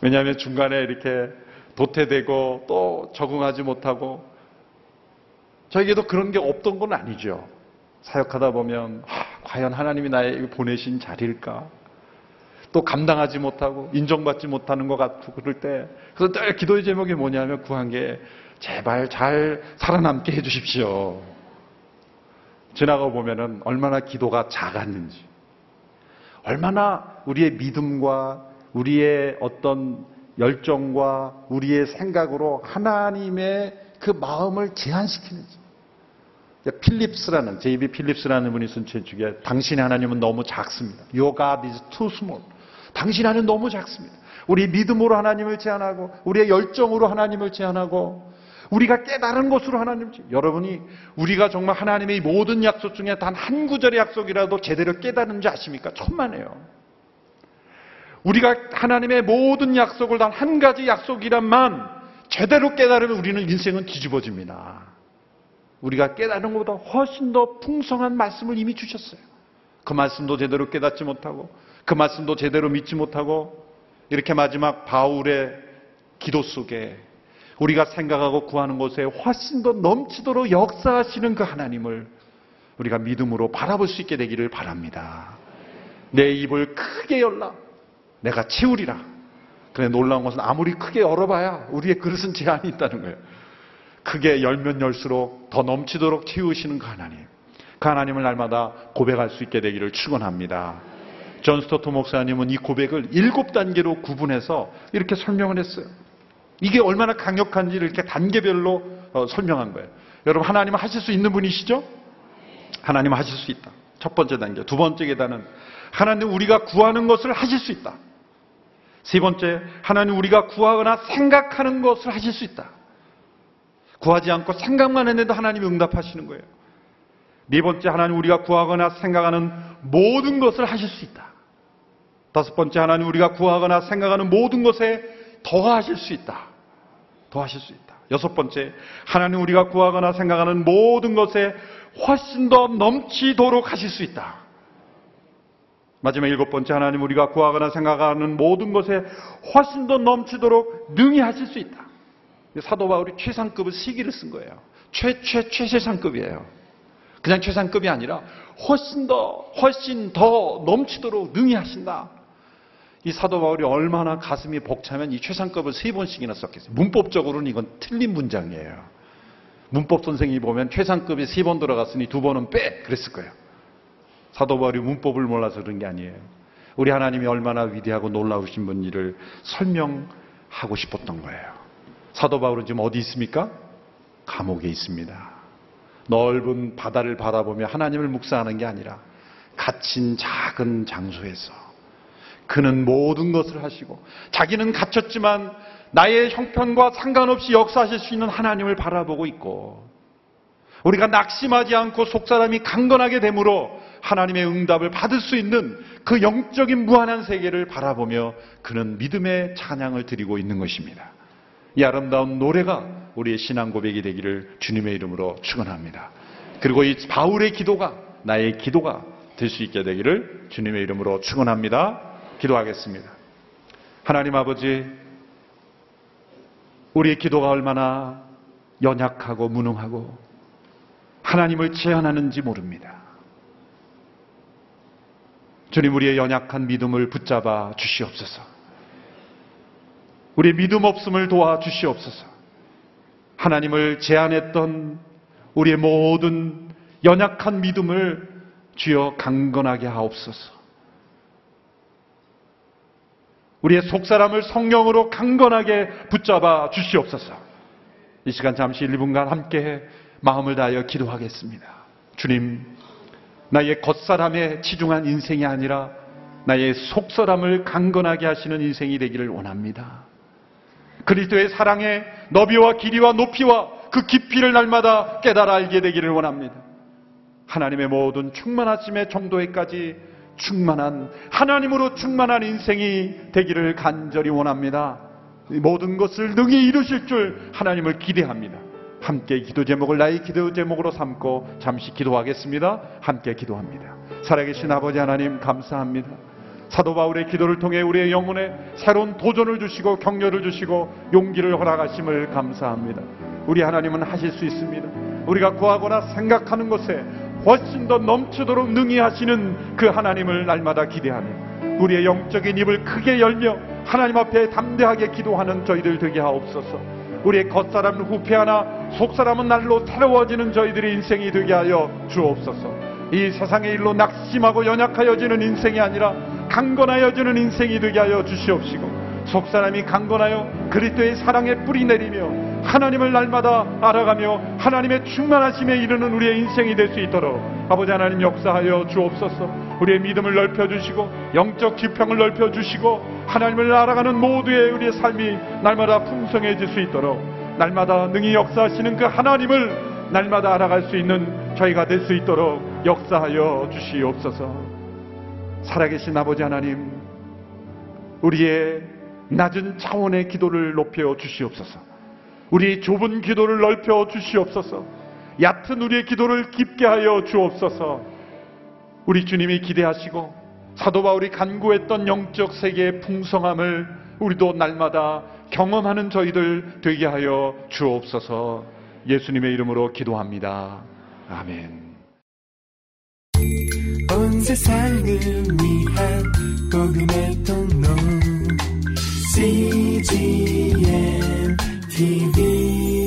왜냐하면 중간에 이렇게 도태되고 또 적응하지 못하고 저에게도 그런 게 없던 건 아니죠. 사역하다 보면 아, 과연 하나님이 나에게 보내신 자리일까? 또 감당하지 못하고 인정받지 못하는 것 같고 그럴 때 그래서 늘 기도의 제목이 뭐냐면 구한 게 제발 잘 살아남게 해주십시오. 지나가 보면은 얼마나 기도가 작았는지, 얼마나 우리의 믿음과 우리의 어떤 열정과 우리의 생각으로 하나님의 그 마음을 제한시키는지. 필립스라는, 제이비 필립스라는 분이 쓴책 중에 당신의 하나님은 너무 작습니다. Your God is too small. 당신 하나님 너무 작습니다. 우리 믿음으로 하나님을 제한하고, 우리의 열정으로 하나님을 제한하고, 우리가 깨달은 것으로 하나님, 여러분이 우리가 정말 하나님의 모든 약속 중에 단 한 구절의 약속이라도 제대로 깨달은지 아십니까? 천만에요. 우리가 하나님의 모든 약속을 단 한 가지 약속이란만 제대로 깨달으면 우리는 인생은 뒤집어집니다. 우리가 깨달은 것보다 훨씬 더 풍성한 말씀을 이미 주셨어요. 그 말씀도 제대로 깨닫지 못하고 그 말씀도 제대로 믿지 못하고 이렇게 마지막 바울의 기도 속에 우리가 생각하고 구하는 것에 훨씬 더 넘치도록 역사하시는 그 하나님을 우리가 믿음으로 바라볼 수 있게 되기를 바랍니다. 내 입을 크게 열라. 내가 채우리라. 그래 놀라운 것은 아무리 크게 열어봐야 우리의 그릇은 제한이 있다는 거예요. 크게 열면 열수록 더 넘치도록 채우시는 그 하나님. 그 하나님을 날마다 고백할 수 있게 되기를 축원합니다. 존 스토트 목사님은 이 고백을 일곱 단계로 구분해서 이렇게 설명을 했어요. 이게 얼마나 강력한지를 이렇게 단계별로 어, 설명한 거예요. 여러분 하나님은 하실 수 있는 분이시죠? 하나님은 하실 수 있다. 첫 번째 단계. 두 번째 계단은 하나님 우리가 구하는 것을 하실 수 있다. 세 번째, 하나님 우리가 구하거나 생각하는 것을 하실 수 있다. 구하지 않고 생각만 했는데 하나님이 응답하시는 거예요. 네 번째, 하나님 우리가 구하거나 생각하는 모든 것을 하실 수 있다. 다섯 번째, 하나님 우리가 구하거나 생각하는 모든 것에 더하실 수 있다. 더하실 수 있다. 여섯 번째, 하나님 우리가 구하거나 생각하는 모든 것에 훨씬 더 넘치도록 하실 수 있다. 마지막 일곱 번째 하나님 우리가 구하거나 생각하는 모든 것에 훨씬 더 넘치도록 능히 하실 수 있다. 사도 바울이 최상급을 시기를 쓴 거예요. 최, 최, 최세상급이에요. 그냥 최상급이 아니라 훨씬 더, 훨씬 더 넘치도록 능히 하신다. 이 사도 바울이 얼마나 가슴이 벅차면 이 최상급을 세 번씩이나 썼겠어요. 문법적으로는 이건 틀린 문장이에요. 문법 선생님이 보면 최상급이 세 번 들어갔으니 두 번은 빼! 그랬을 거예요. 사도 바울이 문법을 몰라서 그런 게 아니에요. 우리 하나님이 얼마나 위대하고 놀라우신 분일을 설명하고 싶었던 거예요. 사도 바울은 지금 어디 있습니까? 감옥에 있습니다. 넓은 바다를 바라보며 하나님을 묵상하는 게 아니라 갇힌 작은 장소에서 그는 모든 것을 하시고 자기는 갇혔지만 나의 형편과 상관없이 역사하실 수 있는 하나님을 바라보고 있고 우리가 낙심하지 않고 속사람이 강건하게 되므로 하나님의 응답을 받을 수 있는 그 영적인 무한한 세계를 바라보며 그는 믿음의 찬양을 드리고 있는 것입니다. 이 아름다운 노래가 우리의 신앙 고백이 되기를 주님의 이름으로 축원합니다. 그리고 이 바울의 기도가 나의 기도가 될 수 있게 되기를 주님의 이름으로 축원합니다. 기도하겠습니다. 하나님 아버지 우리의 기도가 얼마나 연약하고 무능하고 하나님을 제한하는지 모릅니다. 주님 우리의 연약한 믿음을 붙잡아 주시옵소서. 우리의 믿음 없음을 도와 주시옵소서. 하나님을 제안했던 우리의 모든 연약한 믿음을 주여 강건하게 하옵소서. 우리의 속사람을 성령으로 강건하게 붙잡아 주시옵소서. 이 시간 잠시 1분간 함께 마음을 다하여 기도하겠습니다. 주님, 나의 겉사람에 치중한 인생이 아니라 나의 속사람을 강건하게 하시는 인생이 되기를 원합니다. 그리스도의 사랑의 너비와 길이와 높이와 그 깊이를 날마다 깨달아 알게 되기를 원합니다. 하나님의 모든 충만하심의 정도에까지 충만한 하나님으로 충만한 인생이 되기를 간절히 원합니다. 모든 것을 능히 이루실 줄 하나님을 기대합니다. 함께 기도 제목을 나의 기도 제목으로 삼고 잠시 기도하겠습니다. 함께 기도합니다. 살아계신 아버지 하나님 감사합니다. 사도 바울의 기도를 통해 우리의 영혼에 새로운 도전을 주시고 격려를 주시고 용기를 허락하심을 감사합니다. 우리 하나님은 하실 수 있습니다. 우리가 구하거나 생각하는 것에 훨씬 더 넘치도록 능히 하시는 그 하나님을 날마다 기대하며 우리의 영적인 입을 크게 열며 하나님 앞에 담대하게 기도하는 저희들 되게 하옵소서. 우리의 겉사람은 후패하나 속사람은 날로 새로워지는 저희들의 인생이 되게 하여 주옵소서. 이 세상의 일로 낙심하고 연약하여지는 인생이 아니라 강건하여지는 인생이 되게 하여 주시옵시고 속사람이 강건하여 그리스도의 사랑에 뿌리 내리며 하나님을 날마다 알아가며 하나님의 충만하심에 이르는 우리의 인생이 될 수 있도록 아버지 하나님 역사하여 주옵소서 우리의 믿음을 넓혀주시고 영적 지평을 넓혀주시고 하나님을 알아가는 모두의 우리의 삶이 날마다 풍성해질 수 있도록 날마다 능히 역사하시는 그 하나님을 날마다 알아갈 수 있는 저희가 될 수 있도록 역사하여 주시옵소서. 살아계신 아버지 하나님 우리의 낮은 차원의 기도를 높여 주시옵소서. 우리 좁은 기도를 넓혀 주시옵소서. 얕은 우리의 기도를 깊게 하여 주옵소서 우리 주님이 기대하시고 사도 바울이 간구했던 영적 세계의 풍성함을 우리도 날마다 경험하는 저희들 되게 하여 주옵소서 예수님의 이름으로 기도합니다. 아멘. 온 세상을 위한 복음의 통로 CGM TV